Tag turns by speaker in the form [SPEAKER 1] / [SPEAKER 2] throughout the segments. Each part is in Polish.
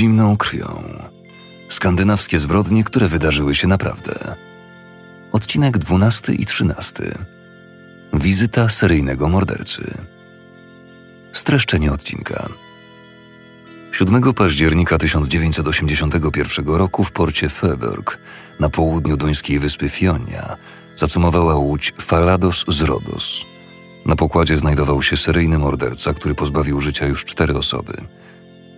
[SPEAKER 1] zimną krwią. Skandynawskie zbrodnie, które wydarzyły się naprawdę. Odcinek 12 i 13. Wizyta seryjnego mordercy. Streszczenie odcinka. 7 października 1981 roku w porcie Feberg na południu duńskiej wyspy Fionia zacumowała łódź Falados z Rodos. Na pokładzie znajdował się seryjny morderca, który pozbawił życia już cztery osoby.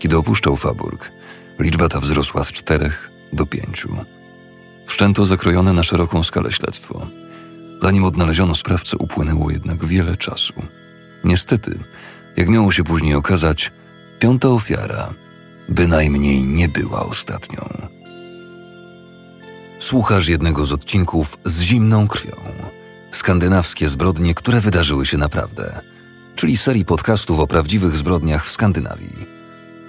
[SPEAKER 1] Kiedy opuszczał Faburg, liczba ta wzrosła z czterech do pięciu. Wszczęto zakrojone na szeroką skalę śledztwo. Zanim odnaleziono sprawcę, upłynęło jednak wiele czasu. Niestety, jak miało się później okazać, piąta ofiara bynajmniej nie była ostatnią. Słuchasz jednego z odcinków z zimną krwią. Skandynawskie zbrodnie, które wydarzyły się naprawdę, czyli serii podcastów o prawdziwych zbrodniach w Skandynawii.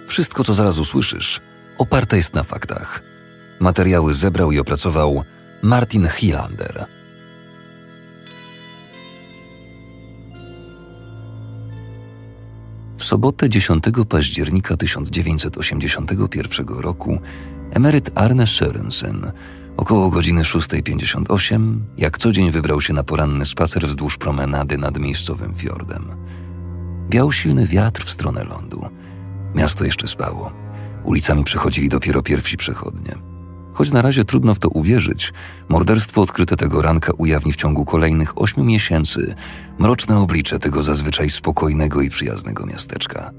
[SPEAKER 1] Wszystko, co zaraz usłyszysz, oparte jest na faktach. Materiały zebrał i opracował Martin Hilander. W sobotę 10 października 1981 roku emeryt Arne Sørensen około godziny 6.58 jak co dzień wybrał się na poranny spacer wzdłuż promenady nad miejscowym fiordem. Wiał silny wiatr w stronę lądu. Miasto jeszcze spało. Ulicami przechodzili dopiero pierwsi przechodnie. Choć na razie trudno w to uwierzyć, morderstwo odkryte tego ranka ujawni w ciągu kolejnych ośmiu miesięcy mroczne oblicze tego zazwyczaj spokojnego i przyjaznego miasteczka.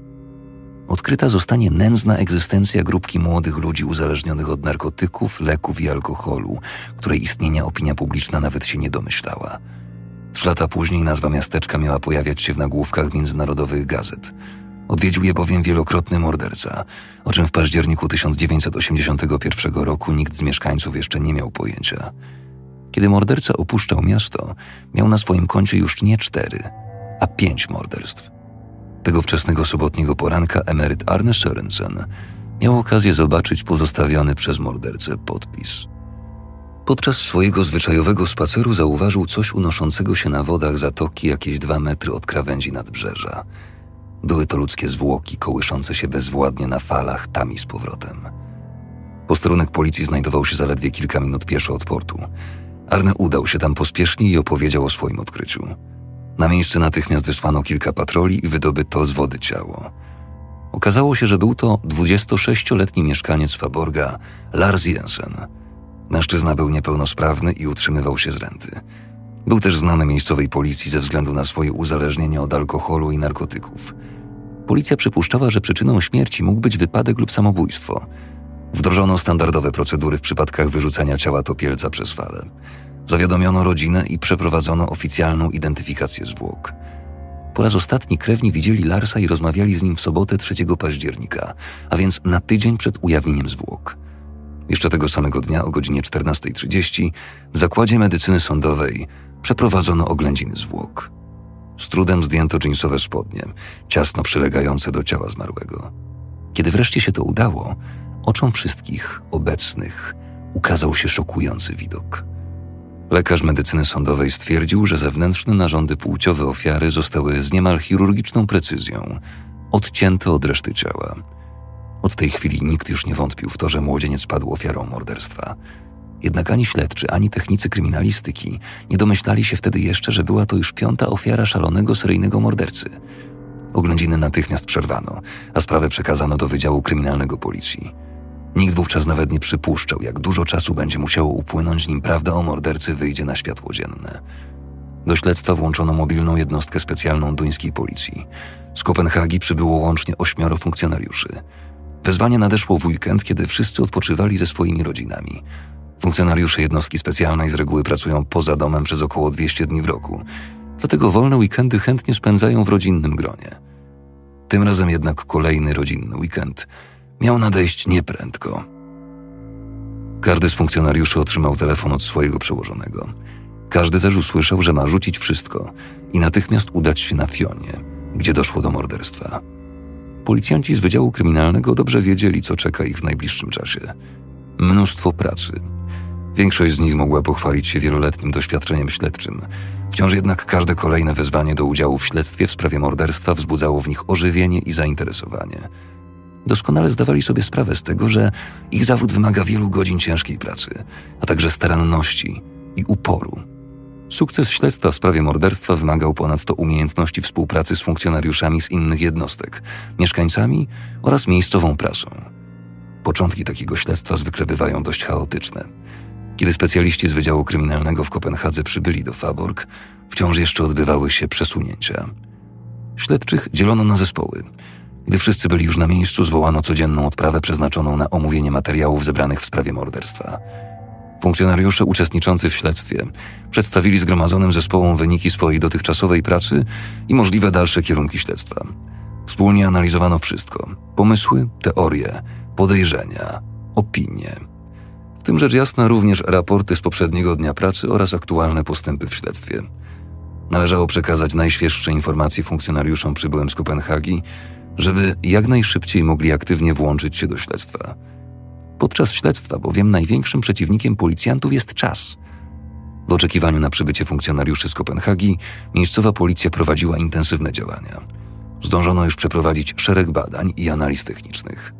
[SPEAKER 1] Odkryta zostanie nędzna egzystencja grupki młodych ludzi uzależnionych od narkotyków, leków i alkoholu, której istnienia opinia publiczna nawet się nie domyślała. Trzy lata później nazwa miasteczka miała pojawiać się w nagłówkach międzynarodowych gazet – Odwiedził je bowiem wielokrotny morderca, o czym w październiku 1981 roku nikt z mieszkańców jeszcze nie miał pojęcia. Kiedy morderca opuszczał miasto, miał na swoim koncie już nie cztery, a pięć morderstw. Tego wczesnego sobotniego poranka emeryt Arne Sørensen miał okazję zobaczyć pozostawiony przez mordercę podpis. Podczas swojego zwyczajowego spaceru zauważył coś unoszącego się na wodach zatoki jakieś dwa metry od krawędzi nadbrzeża – były to ludzkie zwłoki kołyszące się bezwładnie na falach tam i z powrotem. Posterunek policji znajdował się zaledwie kilka minut pieszo od portu. Arne udał się tam pospiesznie i opowiedział o swoim odkryciu. Na miejsce natychmiast wysłano kilka patroli i wydobyto z wody ciało. Okazało się, że był to 26-letni mieszkaniec Faborga, Lars Jensen. Mężczyzna był niepełnosprawny i utrzymywał się z renty. Był też znany miejscowej policji ze względu na swoje uzależnienie od alkoholu i narkotyków. Policja przypuszczała, że przyczyną śmierci mógł być wypadek lub samobójstwo. Wdrożono standardowe procedury w przypadkach wyrzucenia ciała topielca przez falę. Zawiadomiono rodzinę i przeprowadzono oficjalną identyfikację zwłok. Po raz ostatni krewni widzieli Larsa i rozmawiali z nim w sobotę 3 października, a więc na tydzień przed ujawnieniem zwłok. Jeszcze tego samego dnia o godzinie 14.30 w zakładzie medycyny sądowej przeprowadzono oględziny zwłok. Z trudem zdjęto dżinsowe spodnie, ciasno przylegające do ciała zmarłego. Kiedy wreszcie się to udało, oczom wszystkich obecnych ukazał się szokujący widok. Lekarz medycyny sądowej stwierdził, że zewnętrzne narządy płciowe ofiary zostały z niemal chirurgiczną precyzją odcięte od reszty ciała. Od tej chwili nikt już nie wątpił w to, że młodzieniec padł ofiarą morderstwa – jednak ani śledczy, ani technicy kryminalistyki nie domyślali się wtedy jeszcze, że była to już piąta ofiara szalonego seryjnego mordercy. Oględziny natychmiast przerwano, a sprawę przekazano do Wydziału Kryminalnego Policji. Nikt wówczas nawet nie przypuszczał, jak dużo czasu będzie musiało upłynąć, nim prawda o mordercy wyjdzie na światło dzienne. Do śledztwa włączono mobilną jednostkę specjalną duńskiej policji. Z Kopenhagi przybyło łącznie ośmioro funkcjonariuszy. Wezwanie nadeszło w weekend, kiedy wszyscy odpoczywali ze swoimi rodzinami. Funkcjonariusze jednostki specjalnej z reguły pracują poza domem przez około 200 dni w roku, dlatego wolne weekendy chętnie spędzają w rodzinnym gronie. Tym razem jednak kolejny rodzinny weekend miał nadejść nieprędko. Każdy z funkcjonariuszy otrzymał telefon od swojego przełożonego. Każdy też usłyszał, że ma rzucić wszystko i natychmiast udać się na Fionie, gdzie doszło do morderstwa. Policjanci z Wydziału Kryminalnego dobrze wiedzieli, co czeka ich w najbliższym czasie. Mnóstwo pracy, Większość z nich mogła pochwalić się wieloletnim doświadczeniem śledczym. Wciąż jednak każde kolejne wezwanie do udziału w śledztwie w sprawie morderstwa wzbudzało w nich ożywienie i zainteresowanie. Doskonale zdawali sobie sprawę z tego, że ich zawód wymaga wielu godzin ciężkiej pracy, a także staranności i uporu. Sukces śledztwa w sprawie morderstwa wymagał ponadto umiejętności współpracy z funkcjonariuszami z innych jednostek, mieszkańcami oraz miejscową prasą. Początki takiego śledztwa zwykle bywają dość chaotyczne. Kiedy specjaliści z Wydziału Kryminalnego w Kopenhadze przybyli do Faborg, wciąż jeszcze odbywały się przesunięcia. Śledczych dzielono na zespoły. Gdy wszyscy byli już na miejscu, zwołano codzienną odprawę przeznaczoną na omówienie materiałów zebranych w sprawie morderstwa. Funkcjonariusze uczestniczący w śledztwie przedstawili zgromadzonym zespołom wyniki swojej dotychczasowej pracy i możliwe dalsze kierunki śledztwa. Wspólnie analizowano wszystko: pomysły, teorie, podejrzenia, opinie. Tym rzecz jasna również raporty z poprzedniego dnia pracy oraz aktualne postępy w śledztwie. Należało przekazać najświeższe informacje funkcjonariuszom przybyłym z Kopenhagi, żeby jak najszybciej mogli aktywnie włączyć się do śledztwa. Podczas śledztwa bowiem największym przeciwnikiem policjantów jest czas. W oczekiwaniu na przybycie funkcjonariuszy z Kopenhagi, miejscowa policja prowadziła intensywne działania. Zdążono już przeprowadzić szereg badań i analiz technicznych.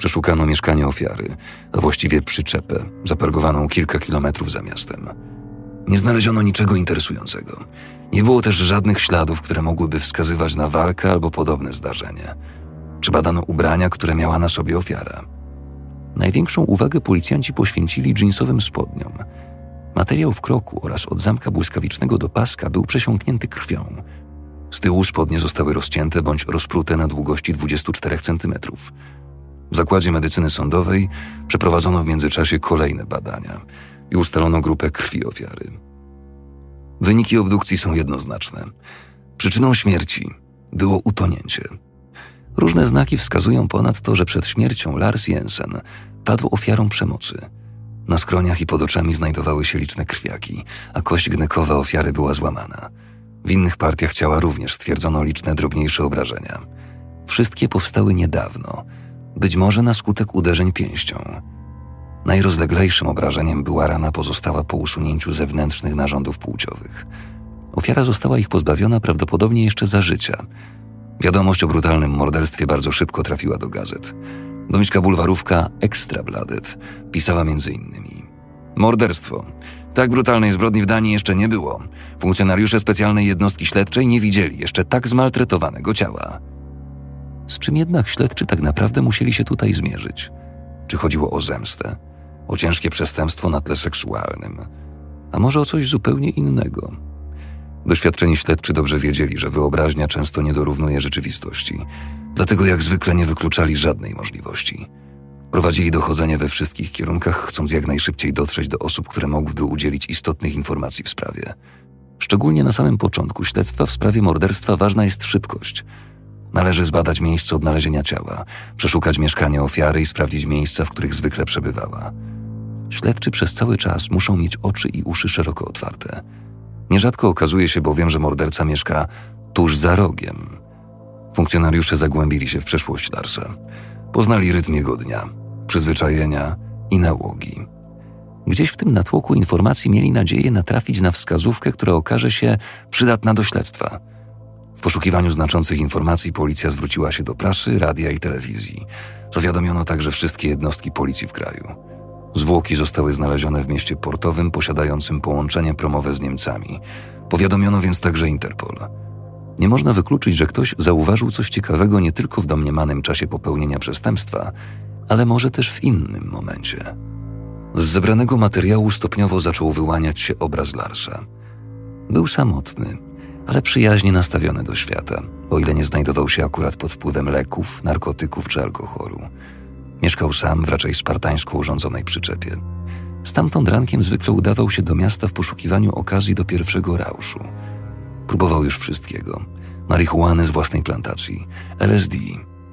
[SPEAKER 1] Przeszukano mieszkanie ofiary, a właściwie przyczepę, zapargowaną kilka kilometrów za miastem. Nie znaleziono niczego interesującego. Nie było też żadnych śladów, które mogłyby wskazywać na walkę albo podobne zdarzenie. Przebadano ubrania, które miała na sobie ofiara. Największą uwagę policjanci poświęcili jeansowym spodniom. Materiał w kroku oraz od zamka błyskawicznego do paska był przesiąknięty krwią. Z tyłu spodnie zostały rozcięte bądź rozprute na długości 24 cm. W zakładzie medycyny sądowej przeprowadzono w międzyczasie kolejne badania i ustalono grupę krwi ofiary. Wyniki obdukcji są jednoznaczne. Przyczyną śmierci było utonięcie. Różne znaki wskazują ponadto, że przed śmiercią Lars Jensen padł ofiarą przemocy. Na skroniach i pod oczami znajdowały się liczne krwiaki, a kość gnekowa ofiary była złamana. W innych partiach ciała również stwierdzono liczne drobniejsze obrażenia. Wszystkie powstały niedawno, być może na skutek uderzeń pięścią. Najrozleglejszym obrażeniem była rana pozostała po usunięciu zewnętrznych narządów płciowych. Ofiara została ich pozbawiona prawdopodobnie jeszcze za życia. Wiadomość o brutalnym morderstwie bardzo szybko trafiła do gazet. Duńska bulwarówka Ekstrabladet pisała między innymi Morderstwo. Tak brutalnej zbrodni w Danii jeszcze nie było. Funkcjonariusze specjalnej jednostki śledczej nie widzieli jeszcze tak zmaltretowanego ciała. Z czym jednak śledczy tak naprawdę musieli się tutaj zmierzyć? Czy chodziło o zemstę? O ciężkie przestępstwo na tle seksualnym? A może o coś zupełnie innego? Doświadczeni śledczy dobrze wiedzieli, że wyobraźnia często nie dorównuje rzeczywistości, dlatego jak zwykle nie wykluczali żadnej możliwości. Prowadzili dochodzenie we wszystkich kierunkach, chcąc jak najszybciej dotrzeć do osób, które mogłyby udzielić istotnych informacji w sprawie. Szczególnie na samym początku śledztwa w sprawie morderstwa ważna jest szybkość. Należy zbadać miejsce odnalezienia ciała, przeszukać mieszkanie ofiary i sprawdzić miejsca, w których zwykle przebywała. Śledczy przez cały czas muszą mieć oczy i uszy szeroko otwarte. Nierzadko okazuje się bowiem, że morderca mieszka tuż za rogiem. Funkcjonariusze zagłębili się w przeszłość Larsa. Poznali rytm jego dnia, przyzwyczajenia i nałogi. Gdzieś w tym natłoku informacji mieli nadzieję natrafić na wskazówkę, która okaże się przydatna do śledztwa. W poszukiwaniu znaczących informacji policja zwróciła się do prasy, radia i telewizji. Zawiadomiono także wszystkie jednostki policji w kraju. Zwłoki zostały znalezione w mieście portowym posiadającym połączenie promowe z Niemcami. Powiadomiono więc także Interpol. Nie można wykluczyć, że ktoś zauważył coś ciekawego nie tylko w domniemanym czasie popełnienia przestępstwa, ale może też w innym momencie. Z zebranego materiału stopniowo zaczął wyłaniać się obraz Larsa. Był samotny, ale przyjaźnie nastawiony do świata, o ile nie znajdował się akurat pod wpływem leków, narkotyków czy alkoholu. Mieszkał sam w raczej spartańsko urządzonej przyczepie. Stamtąd rankiem zwykle udawał się do miasta w poszukiwaniu okazji do pierwszego rauszu. Próbował już wszystkiego. Marihuany z własnej plantacji, LSD,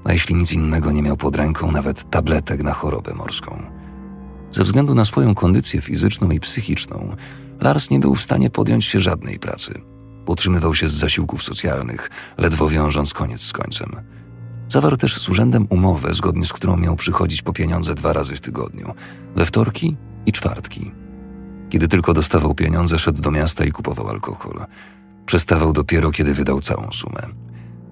[SPEAKER 1] a jeśli nic innego nie miał pod ręką, nawet tabletek na chorobę morską. Ze względu na swoją kondycję fizyczną i psychiczną, Lars nie był w stanie podjąć się żadnej pracy. Utrzymywał się z zasiłków socjalnych, ledwo wiążąc koniec z końcem. Zawarł też z urzędem umowę, zgodnie z którą miał przychodzić po pieniądze dwa razy w tygodniu we wtorki i czwartki. Kiedy tylko dostawał pieniądze, szedł do miasta i kupował alkohol. Przestawał dopiero, kiedy wydał całą sumę.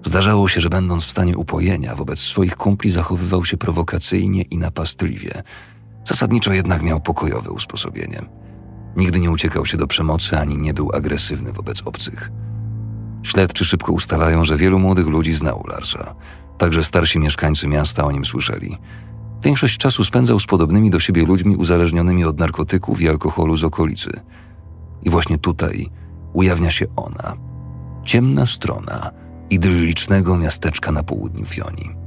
[SPEAKER 1] Zdarzało się, że będąc w stanie upojenia wobec swoich kumpli zachowywał się prowokacyjnie i napastliwie. Zasadniczo jednak miał pokojowe usposobienie. Nigdy nie uciekał się do przemocy ani nie był agresywny wobec obcych. Śledczy szybko ustalają, że wielu młodych ludzi znało Larsa. Także starsi mieszkańcy miasta o nim słyszeli. Większość czasu spędzał z podobnymi do siebie ludźmi uzależnionymi od narkotyków i alkoholu z okolicy. I właśnie tutaj ujawnia się ona, ciemna strona idyllicznego miasteczka na południu Fioni.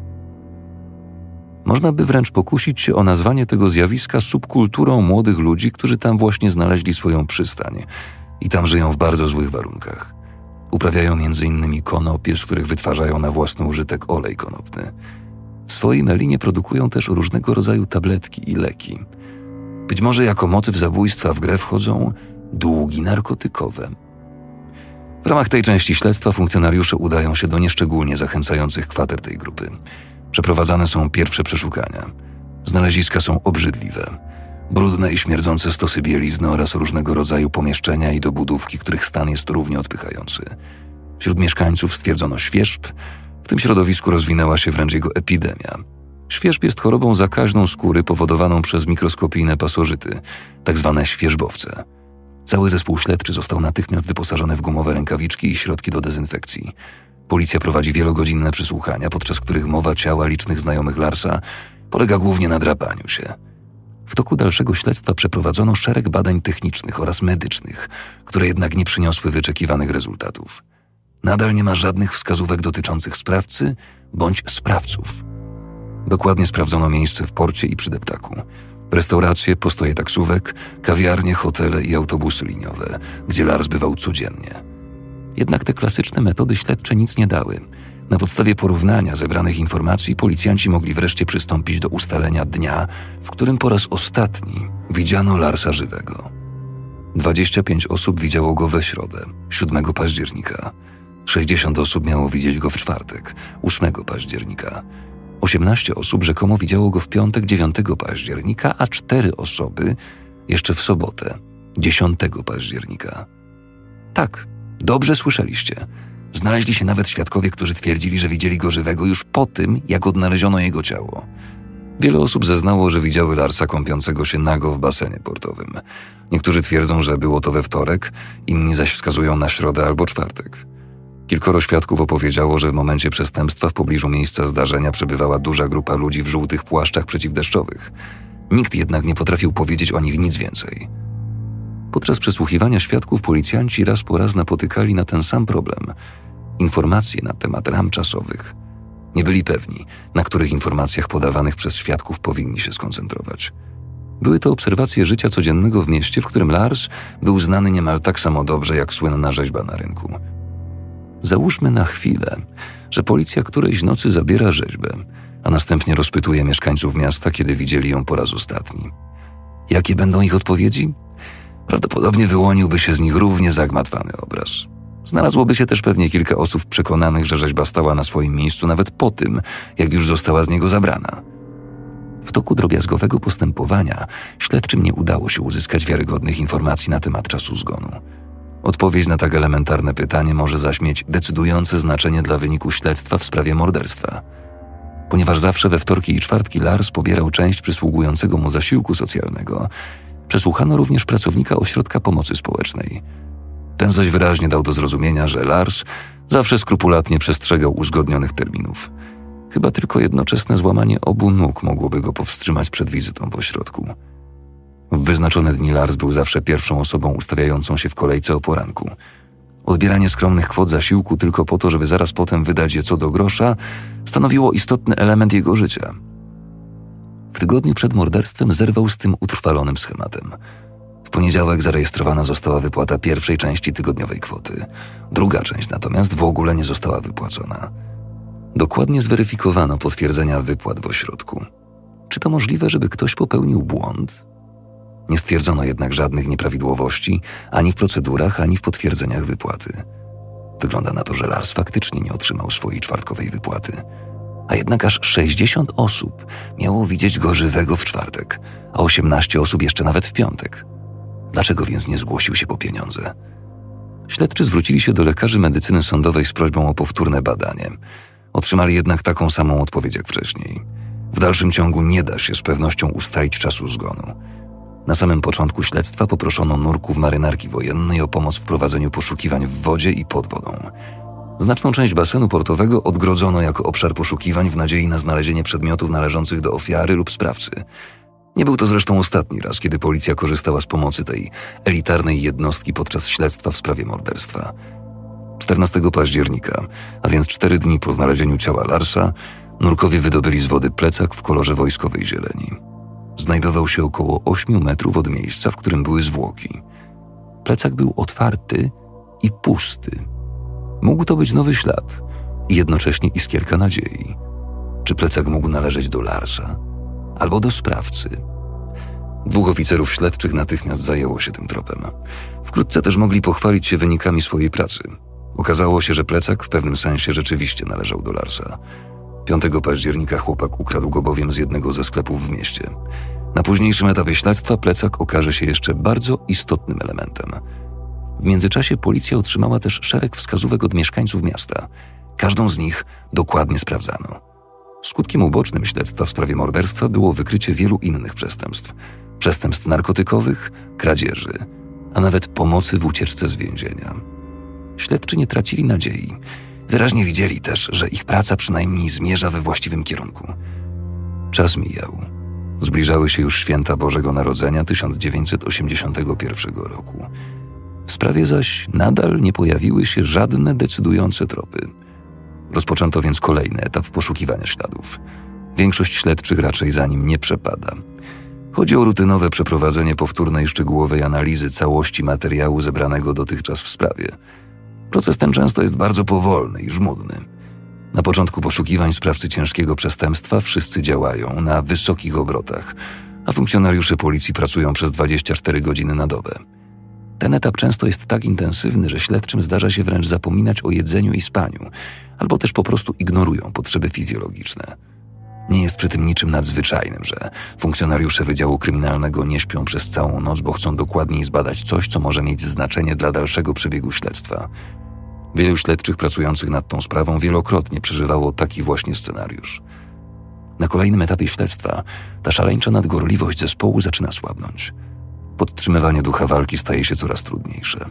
[SPEAKER 1] Można by wręcz pokusić się o nazwanie tego zjawiska subkulturą młodych ludzi, którzy tam właśnie znaleźli swoją przystań i tam żyją w bardzo złych warunkach. Uprawiają m.in. konopie, z których wytwarzają na własny użytek olej konopny. W swojej melinie produkują też różnego rodzaju tabletki i leki. Być może jako motyw zabójstwa w grę wchodzą długi narkotykowe. W ramach tej części śledztwa funkcjonariusze udają się do nieszczególnie zachęcających kwater tej grupy. Przeprowadzane są pierwsze przeszukania. Znaleziska są obrzydliwe. Brudne i śmierdzące stosy bielizny oraz różnego rodzaju pomieszczenia i dobudówki, których stan jest równie odpychający. Wśród mieszkańców stwierdzono świerzb, w tym środowisku rozwinęła się wręcz jego epidemia. Świerzb jest chorobą zakaźną skóry powodowaną przez mikroskopijne pasożyty, tak zwane świerzbowce. Cały zespół śledczy został natychmiast wyposażony w gumowe rękawiczki i środki do dezynfekcji. Policja prowadzi wielogodzinne przesłuchania, podczas których mowa ciała licznych znajomych Larsa polega głównie na drapaniu się. W toku dalszego śledztwa przeprowadzono szereg badań technicznych oraz medycznych, które jednak nie przyniosły wyczekiwanych rezultatów. Nadal nie ma żadnych wskazówek dotyczących sprawcy bądź sprawców. Dokładnie sprawdzono miejsce w porcie i przy deptaku. Restauracje, postoje taksówek, kawiarnie, hotele i autobusy liniowe, gdzie Lars bywał codziennie. Jednak te klasyczne metody śledcze nic nie dały. Na podstawie porównania zebranych informacji policjanci mogli wreszcie przystąpić do ustalenia dnia, w którym po raz ostatni widziano Larsa żywego. 25 osób widziało go we środę, 7 października. 60 osób miało widzieć go w czwartek, 8 października. 18 osób rzekomo widziało go w piątek 9 października, a 4 osoby jeszcze w sobotę 10 października. Tak, dobrze słyszeliście. Znaleźli się nawet świadkowie, którzy twierdzili, że widzieli go żywego już po tym, jak odnaleziono jego ciało. Wiele osób zeznało, że widziały Larsa kąpiącego się nago w basenie portowym. Niektórzy twierdzą, że było to we wtorek, inni zaś wskazują na środę albo czwartek. Kilkoro świadków opowiedziało, że w momencie przestępstwa w pobliżu miejsca zdarzenia przebywała duża grupa ludzi w żółtych płaszczach przeciwdeszczowych. Nikt jednak nie potrafił powiedzieć o nich nic więcej. Podczas przesłuchiwania świadków policjanci raz po raz napotykali na ten sam problem informacje na temat ram czasowych. Nie byli pewni, na których informacjach podawanych przez świadków powinni się skoncentrować. Były to obserwacje życia codziennego w mieście, w którym Lars był znany niemal tak samo dobrze jak słynna rzeźba na rynku. Załóżmy na chwilę, że policja którejś nocy zabiera rzeźbę, a następnie rozpytuje mieszkańców miasta, kiedy widzieli ją po raz ostatni. Jakie będą ich odpowiedzi? Prawdopodobnie wyłoniłby się z nich równie zagmatwany obraz. Znalazłoby się też pewnie kilka osób przekonanych, że rzeźba stała na swoim miejscu nawet po tym, jak już została z niego zabrana. W toku drobiazgowego postępowania śledczym nie udało się uzyskać wiarygodnych informacji na temat czasu zgonu. Odpowiedź na tak elementarne pytanie może zaś mieć decydujące znaczenie dla wyniku śledztwa w sprawie morderstwa. Ponieważ zawsze we wtorki i czwartki Lars pobierał część przysługującego mu zasiłku socjalnego, przesłuchano również pracownika ośrodka pomocy społecznej. Ten zaś wyraźnie dał do zrozumienia, że Lars zawsze skrupulatnie przestrzegał uzgodnionych terminów. Chyba tylko jednoczesne złamanie obu nóg mogłoby go powstrzymać przed wizytą w ośrodku. W wyznaczone dni Lars był zawsze pierwszą osobą ustawiającą się w kolejce o poranku. Odbieranie skromnych kwot zasiłku tylko po to, żeby zaraz potem wydać je co do grosza, stanowiło istotny element jego życia. W tygodniu przed morderstwem zerwał z tym utrwalonym schematem. W poniedziałek zarejestrowana została wypłata pierwszej części tygodniowej kwoty. Druga część natomiast w ogóle nie została wypłacona. Dokładnie zweryfikowano potwierdzenia wypłat w ośrodku. Czy to możliwe, żeby ktoś popełnił błąd nie stwierdzono jednak żadnych nieprawidłowości ani w procedurach, ani w potwierdzeniach wypłaty. Wygląda na to, że Lars faktycznie nie otrzymał swojej czwartkowej wypłaty. A jednak aż 60 osób miało widzieć go żywego w czwartek, a 18 osób jeszcze nawet w piątek. Dlaczego więc nie zgłosił się po pieniądze? Śledczy zwrócili się do lekarzy medycyny sądowej z prośbą o powtórne badanie. Otrzymali jednak taką samą odpowiedź jak wcześniej. W dalszym ciągu nie da się z pewnością ustalić czasu zgonu. Na samym początku śledztwa poproszono nurków marynarki wojennej o pomoc w prowadzeniu poszukiwań w wodzie i pod wodą. Znaczną część basenu portowego odgrodzono jako obszar poszukiwań w nadziei na znalezienie przedmiotów należących do ofiary lub sprawcy. Nie był to zresztą ostatni raz, kiedy policja korzystała z pomocy tej elitarnej jednostki podczas śledztwa w sprawie morderstwa. 14 października, a więc cztery dni po znalezieniu ciała Larsa, nurkowie wydobyli z wody plecak w kolorze wojskowej zieleni. Znajdował się około 8 metrów od miejsca, w którym były zwłoki. Plecak był otwarty i pusty. Mógł to być nowy ślad i jednocześnie iskierka nadziei. Czy plecak mógł należeć do Larsa albo do sprawcy? Dwóch oficerów śledczych natychmiast zajęło się tym tropem. Wkrótce też mogli pochwalić się wynikami swojej pracy. Okazało się, że plecak w pewnym sensie rzeczywiście należał do Larsa. 5 października chłopak ukradł go bowiem z jednego ze sklepów w mieście. Na późniejszym etapie śledztwa plecak okaże się jeszcze bardzo istotnym elementem. W międzyczasie policja otrzymała też szereg wskazówek od mieszkańców miasta. Każdą z nich dokładnie sprawdzano. Skutkiem ubocznym śledztwa w sprawie morderstwa było wykrycie wielu innych przestępstw: przestępstw narkotykowych, kradzieży, a nawet pomocy w ucieczce z więzienia. Śledczy nie tracili nadziei. Wyraźnie widzieli też, że ich praca przynajmniej zmierza we właściwym kierunku. Czas mijał. Zbliżały się już święta Bożego Narodzenia 1981 roku. W sprawie zaś nadal nie pojawiły się żadne decydujące tropy. Rozpoczęto więc kolejny etap poszukiwania śladów. Większość śledczych raczej za nim nie przepada. Chodzi o rutynowe przeprowadzenie powtórnej szczegółowej analizy całości materiału zebranego dotychczas w sprawie. Proces ten często jest bardzo powolny i żmudny. Na początku poszukiwań sprawcy ciężkiego przestępstwa wszyscy działają na wysokich obrotach, a funkcjonariusze policji pracują przez 24 godziny na dobę. Ten etap często jest tak intensywny, że śledczym zdarza się wręcz zapominać o jedzeniu i spaniu, albo też po prostu ignorują potrzeby fizjologiczne. Nie jest przy tym niczym nadzwyczajnym, że funkcjonariusze Wydziału Kryminalnego nie śpią przez całą noc, bo chcą dokładniej zbadać coś, co może mieć znaczenie dla dalszego przebiegu śledztwa. Wielu śledczych pracujących nad tą sprawą wielokrotnie przeżywało taki właśnie scenariusz. Na kolejnym etapie śledztwa ta szaleńcza nadgorliwość zespołu zaczyna słabnąć. Podtrzymywanie ducha walki staje się coraz trudniejsze.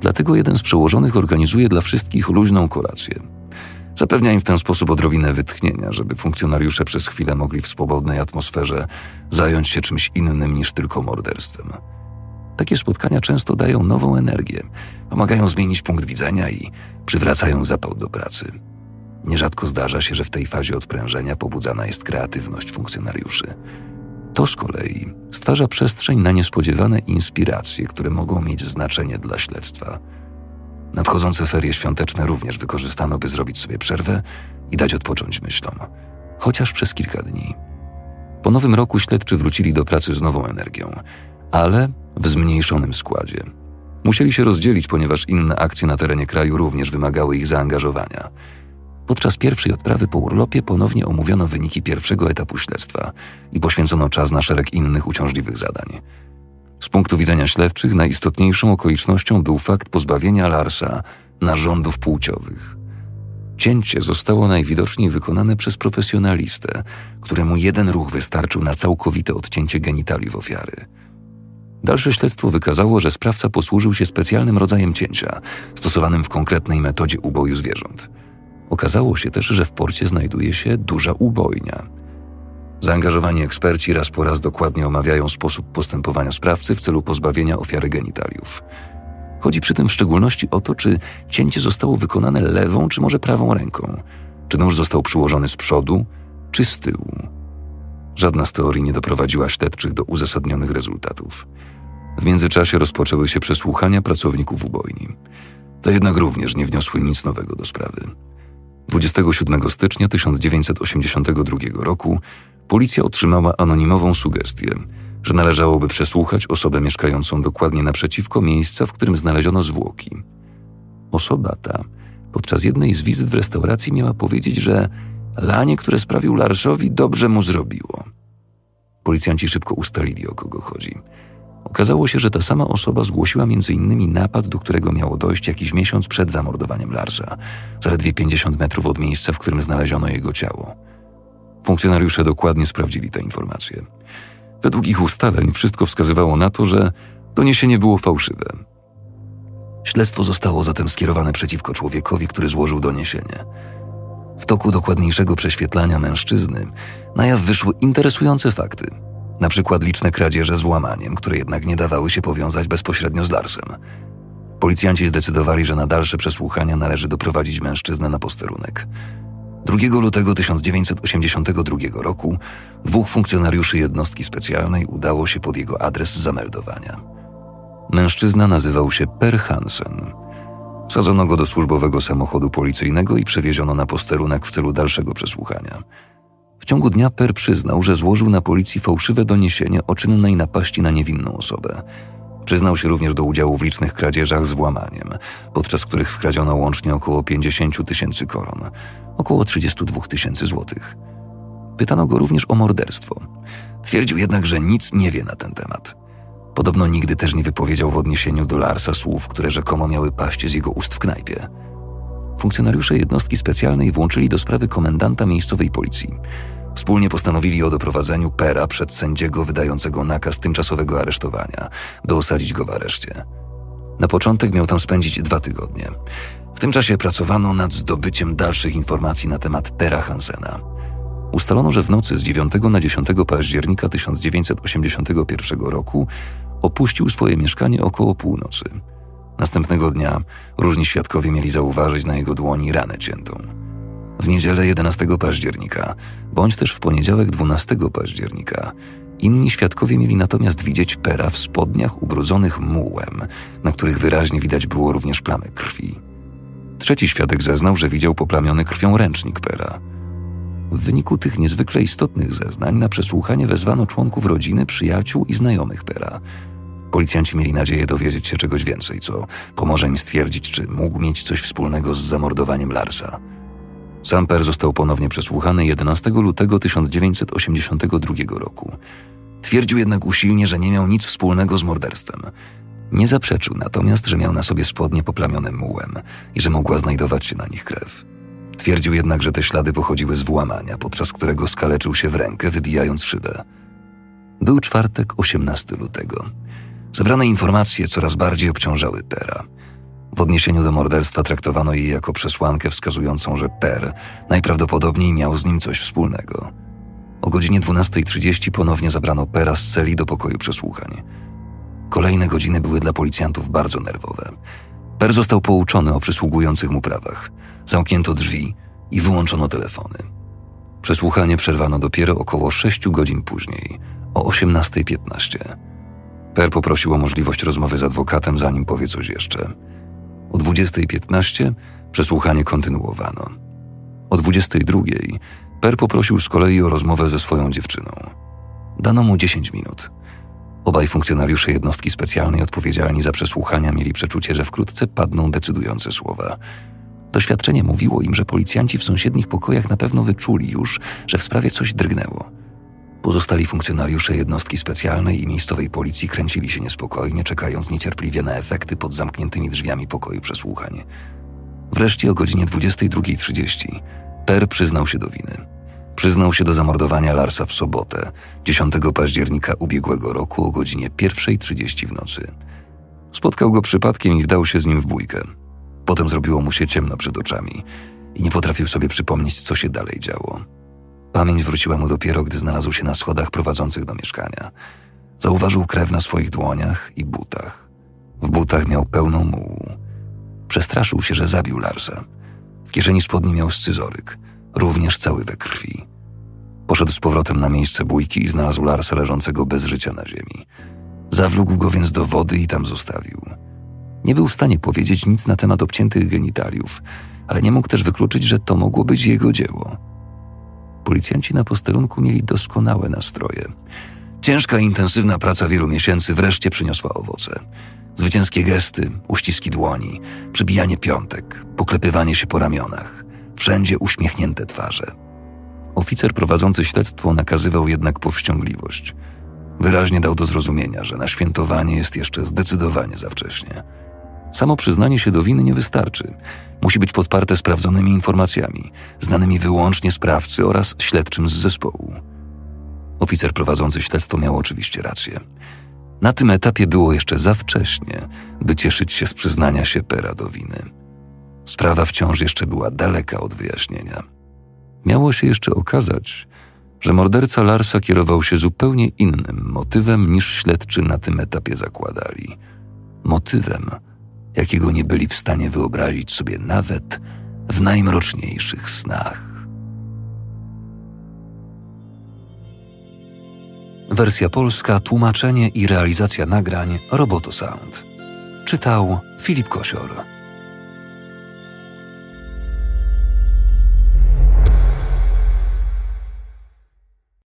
[SPEAKER 1] Dlatego jeden z przełożonych organizuje dla wszystkich luźną kolację. Zapewnia im w ten sposób odrobinę wytchnienia, żeby funkcjonariusze przez chwilę mogli w swobodnej atmosferze zająć się czymś innym niż tylko morderstwem. Takie spotkania często dają nową energię, pomagają zmienić punkt widzenia i przywracają zapał do pracy. Nierzadko zdarza się, że w tej fazie odprężenia pobudzana jest kreatywność funkcjonariuszy. To z kolei stwarza przestrzeń na niespodziewane inspiracje, które mogą mieć znaczenie dla śledztwa. Nadchodzące ferie świąteczne również wykorzystano, by zrobić sobie przerwę i dać odpocząć myślom, chociaż przez kilka dni. Po nowym roku śledczy wrócili do pracy z nową energią, ale w zmniejszonym składzie. Musieli się rozdzielić, ponieważ inne akcje na terenie kraju również wymagały ich zaangażowania. Podczas pierwszej odprawy po urlopie ponownie omówiono wyniki pierwszego etapu śledztwa i poświęcono czas na szereg innych uciążliwych zadań. Z punktu widzenia śledczych najistotniejszą okolicznością był fakt pozbawienia Larsa narządów płciowych. Cięcie zostało najwidoczniej wykonane przez profesjonalistę, któremu jeden ruch wystarczył na całkowite odcięcie genitaliów ofiary. Dalsze śledztwo wykazało, że sprawca posłużył się specjalnym rodzajem cięcia, stosowanym w konkretnej metodzie uboju zwierząt. Okazało się też, że w porcie znajduje się duża ubojnia. Zaangażowani eksperci raz po raz dokładnie omawiają sposób postępowania sprawcy w celu pozbawienia ofiary genitaliów. Chodzi przy tym w szczególności o to, czy cięcie zostało wykonane lewą czy może prawą ręką, czy nóż został przyłożony z przodu czy z tyłu. Żadna z teorii nie doprowadziła śledczych do uzasadnionych rezultatów. W międzyczasie rozpoczęły się przesłuchania pracowników ubojni. Te jednak również nie wniosły nic nowego do sprawy. 27 stycznia 1982 roku policja otrzymała anonimową sugestię, że należałoby przesłuchać osobę mieszkającą dokładnie naprzeciwko miejsca, w którym znaleziono zwłoki. Osoba ta podczas jednej z wizyt w restauracji miała powiedzieć, że lanie, które sprawił Larsowi, dobrze mu zrobiło. Policjanci szybko ustalili, o kogo chodzi. Okazało się, że ta sama osoba zgłosiła m.in. napad, do którego miało dojść jakiś miesiąc przed zamordowaniem Larsa, zaledwie 50 metrów od miejsca, w którym znaleziono jego ciało. Funkcjonariusze dokładnie sprawdzili te informacje. Według ich ustaleń wszystko wskazywało na to, że doniesienie było fałszywe. Śledztwo zostało zatem skierowane przeciwko człowiekowi, który złożył doniesienie. W toku dokładniejszego prześwietlania mężczyzny na jaw wyszły interesujące fakty. Na przykład liczne kradzieże z łamaniem, które jednak nie dawały się powiązać bezpośrednio z Larsem. Policjanci zdecydowali, że na dalsze przesłuchania należy doprowadzić mężczyznę na posterunek. 2 lutego 1982 roku dwóch funkcjonariuszy jednostki specjalnej udało się pod jego adres zameldowania. Mężczyzna nazywał się Per Hansen. Wsadzono go do służbowego samochodu policyjnego i przewieziono na posterunek w celu dalszego przesłuchania. W ciągu dnia Per przyznał, że złożył na policji fałszywe doniesienie o czynnej napaści na niewinną osobę. Przyznał się również do udziału w licznych kradzieżach z włamaniem, podczas których skradziono łącznie około 50 tysięcy koron, około 32 tysięcy złotych. Pytano go również o morderstwo. Twierdził jednak, że nic nie wie na ten temat. Podobno nigdy też nie wypowiedział w odniesieniu do Larsa słów, które rzekomo miały paść z jego ust w knajpie. Funkcjonariusze jednostki specjalnej włączyli do sprawy komendanta miejscowej policji. Wspólnie postanowili o doprowadzeniu Pera przed sędziego wydającego nakaz tymczasowego aresztowania, by osadzić go w areszcie. Na początek miał tam spędzić dwa tygodnie. W tym czasie pracowano nad zdobyciem dalszych informacji na temat Pera Hansena. Ustalono, że w nocy z 9 na 10 października 1981 roku opuścił swoje mieszkanie około północy. Następnego dnia różni świadkowie mieli zauważyć na jego dłoni ranę ciętą. W niedzielę 11 października, bądź też w poniedziałek 12 października, inni świadkowie mieli natomiast widzieć pera w spodniach ubrudzonych mułem, na których wyraźnie widać było również plamy krwi. Trzeci świadek zeznał, że widział poplamiony krwią ręcznik pera. W wyniku tych niezwykle istotnych zeznań na przesłuchanie wezwano członków rodziny, przyjaciół i znajomych pera – Policjanci mieli nadzieję dowiedzieć się czegoś więcej, co pomoże im stwierdzić, czy mógł mieć coś wspólnego z zamordowaniem Larsa. Samper został ponownie przesłuchany 11 lutego 1982 roku. Twierdził jednak usilnie, że nie miał nic wspólnego z morderstwem. Nie zaprzeczył natomiast, że miał na sobie spodnie poplamione mułem i że mogła znajdować się na nich krew. Twierdził jednak, że te ślady pochodziły z włamania, podczas którego skaleczył się w rękę, wybijając szybę. Był czwartek 18 lutego. Zebrane informacje coraz bardziej obciążały Pera. W odniesieniu do morderstwa traktowano jej jako przesłankę wskazującą, że Per najprawdopodobniej miał z nim coś wspólnego. O godzinie 12.30 ponownie zabrano Pera z celi do pokoju przesłuchań. Kolejne godziny były dla policjantów bardzo nerwowe. Per został pouczony o przysługujących mu prawach. Zamknięto drzwi i wyłączono telefony. Przesłuchanie przerwano dopiero około 6 godzin później, o 18.15. Per poprosił o możliwość rozmowy z adwokatem, zanim powie coś jeszcze. O 20.15 przesłuchanie kontynuowano. O 22.00 Per poprosił z kolei o rozmowę ze swoją dziewczyną. Dano mu 10 minut. Obaj funkcjonariusze jednostki specjalnej odpowiedzialni za przesłuchania mieli przeczucie, że wkrótce padną decydujące słowa. Doświadczenie mówiło im, że policjanci w sąsiednich pokojach na pewno wyczuli już, że w sprawie coś drgnęło. Pozostali funkcjonariusze jednostki specjalnej i miejscowej policji kręcili się niespokojnie, czekając niecierpliwie na efekty pod zamkniętymi drzwiami pokoju przesłuchań. Wreszcie o godzinie 22.30 Per przyznał się do winy. Przyznał się do zamordowania Larsa w sobotę, 10 października ubiegłego roku o godzinie 1.30 w nocy. Spotkał go przypadkiem i wdał się z nim w bójkę. Potem zrobiło mu się ciemno przed oczami i nie potrafił sobie przypomnieć, co się dalej działo. Pamięć wróciła mu dopiero, gdy znalazł się na schodach prowadzących do mieszkania. Zauważył krew na swoich dłoniach i butach. W butach miał pełną mułu. Przestraszył się, że zabił Larsa. W kieszeni spodni miał scyzoryk, również cały we krwi. Poszedł z powrotem na miejsce bójki i znalazł Larsa leżącego bez życia na ziemi. Zawlógł go więc do wody i tam zostawił. Nie był w stanie powiedzieć nic na temat obciętych genitaliów, ale nie mógł też wykluczyć, że to mogło być jego dzieło. Policjanci na posterunku mieli doskonałe nastroje. Ciężka intensywna praca wielu miesięcy wreszcie przyniosła owoce. Zwycięskie gesty, uściski dłoni, przybijanie piątek, poklepywanie się po ramionach, wszędzie uśmiechnięte twarze. Oficer prowadzący śledztwo nakazywał jednak powściągliwość. Wyraźnie dał do zrozumienia, że na świętowanie jest jeszcze zdecydowanie za wcześnie. Samo przyznanie się do winy nie wystarczy. Musi być podparte sprawdzonymi informacjami, znanymi wyłącznie sprawcy oraz śledczym z zespołu. Oficer prowadzący śledztwo miał oczywiście rację. Na tym etapie było jeszcze za wcześnie, by cieszyć się z przyznania się Pera do winy. Sprawa wciąż jeszcze była daleka od wyjaśnienia. Miało się jeszcze okazać, że morderca Larsa kierował się zupełnie innym motywem niż śledczy na tym etapie zakładali. Motywem, jakiego nie byli w stanie wyobrazić sobie nawet w najmroczniejszych snach. Wersja polska, tłumaczenie i realizacja nagrań Roboto Sound. Czytał Filip Kosior.